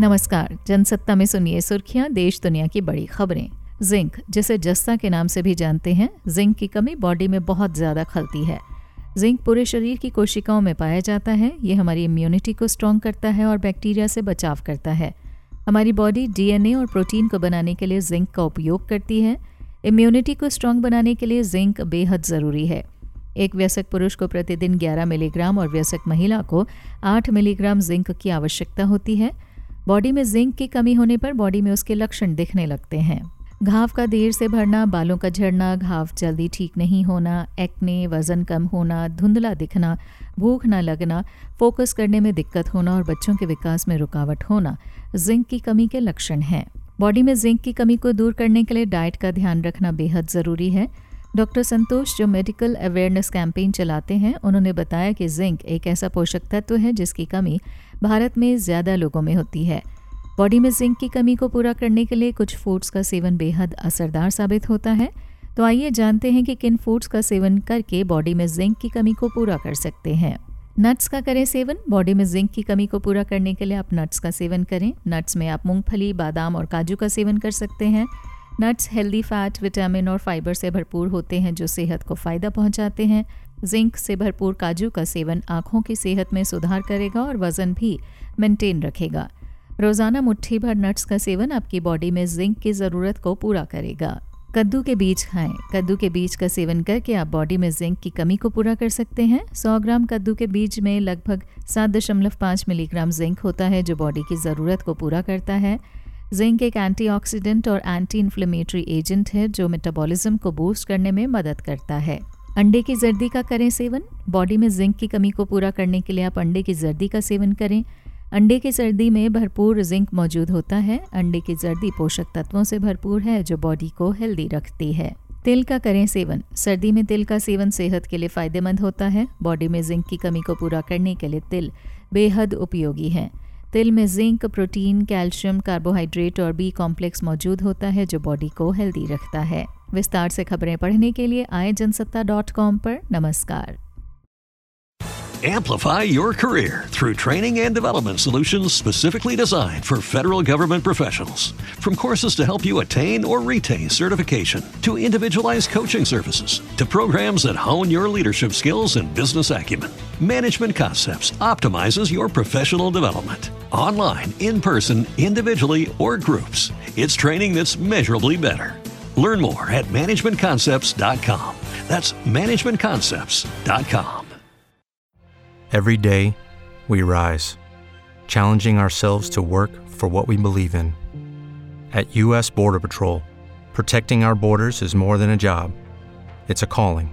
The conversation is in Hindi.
नमस्कार, जनसत्ता में सुनिए सुर्खियाँ, देश दुनिया की बड़ी खबरें। जिंक, जिसे जस्ता के नाम से भी जानते हैं, जिंक की कमी बॉडी में बहुत ज़्यादा खलती है। जिंक पूरे शरीर की कोशिकाओं में पाया जाता है, ये हमारी इम्यूनिटी को स्ट्रॉन्ग करता है और बैक्टीरिया से बचाव करता है। हमारी बॉडी डीएनए और प्रोटीन को बनाने के लिए जिंक का उपयोग करती है। इम्यूनिटी को स्ट्रॉन्ग बनाने के लिए जिंक बेहद ज़रूरी है। एक व्यसक पुरुष को प्रतिदिन 11 मिलीग्राम और व्यसक महिला को 8 मिलीग्राम जिंक की आवश्यकता होती है। बॉडी में जिंक की कमी होने पर बॉडी में उसके लक्षण दिखने लगते हैं। घाव का देर से भरना, बालों का झड़ना, घाव जल्दी ठीक नहीं होना एक्ने वज़न कम होना, धुंधला दिखना, भूख न लगना फोकस करने में दिक्कत होना और बच्चों के विकास में रुकावट होना, जिंक की कमी के लक्षण हैं। बॉडी में जिंक की कमी को दूर करने के लिए डाइट का ध्यान रखना बेहद ज़रूरी है। डॉक्टर संतोष, जो मेडिकल अवेयरनेस कैंपेन चलाते हैं, उन्होंने बताया कि जिंक एक ऐसा पोषक तत्व है जिसकी कमी भारत में ज़्यादा लोगों में होती है। बॉडी में जिंक की कमी को पूरा करने के लिए कुछ फूड्स का सेवन बेहद असरदार साबित होता है। तो आइए जानते हैं कि किन फूड्स का सेवन करके बॉडी में जिंक की कमी को पूरा कर सकते हैं। नट्स का करें सेवन बॉडी में जिंक की कमी को पूरा करने के लिए आप नट्स का सेवन करें। नट्स में आप मूंगफली, बादाम और काजू का सेवन कर सकते हैं। नट्स हेल्दी फैट विटामिन और फाइबर से भरपूर होते हैं, जो सेहत को फ़ायदा पहुंचाते हैं। जिंक से भरपूर काजू का सेवन आँखों की सेहत में सुधार करेगा और वज़न भी मेंटेन रखेगा। रोज़ाना मुट्ठी भर नट्स का सेवन आपकी बॉडी में जिंक की ज़रूरत को पूरा करेगा। कद्दू के बीज खाएँ। कद्दू के बीज का सेवन करके आप बॉडी में जिंक की कमी को पूरा कर सकते हैं। 100 ग्राम कद्दू के बीज में लगभग सात दशमलव पाँच मिलीग्राम जिंक होता है जो बॉडी की ज़रूरत को पूरा करता है। जिंक एक एंटीऑक्सीडेंट और एंटी इन्फ्लेमेटरी एजेंट है जो मेटाबॉलिज्म को बूस्ट करने में मदद करता है। अंडे की जर्दी का करें सेवन। बॉडी में जिंक की कमी को पूरा करने के लिए आप अंडे की जर्दी का सेवन करें। अंडे की सर्दी में भरपूर जिंक मौजूद होता है। अंडे की जर्दी पोषक तत्वों से भरपूर है, जो बॉडी को हेल्दी रखती है। तिल का करें सेवन। सर्दी में तिल का सेवन सेहत के लिए फ़ायदेमंद होता है। बॉडी में जिंक की कमी को पूरा करने के लिए तिल बेहद उपयोगी है। तिल में जिंक प्रोटीन कैल्शियम कार्बोहाइड्रेट और बी कॉम्प्लेक्स मौजूद होता है जो बॉडी को हेल्दी रखता है विस्तार से खबरें पढ़ने के लिए आए जनसत्ता डॉट कॉम पर नमस्कार Amplify your career through training and development solutions specifically designed for federal government professionals. From courses to help you attain or retain certification, to individualized coaching services, to programs that hone your leadership skills and business acumen, Management Concepts optimizes your professional development. Online, in person, individually, or groups, it's training that's measurably better. Learn more at managementconcepts.com. That's managementconcepts.com. Every day, we rise, challenging ourselves to work for what we believe in. At U.S. Border Patrol, protecting our borders is more than a job, it's a calling.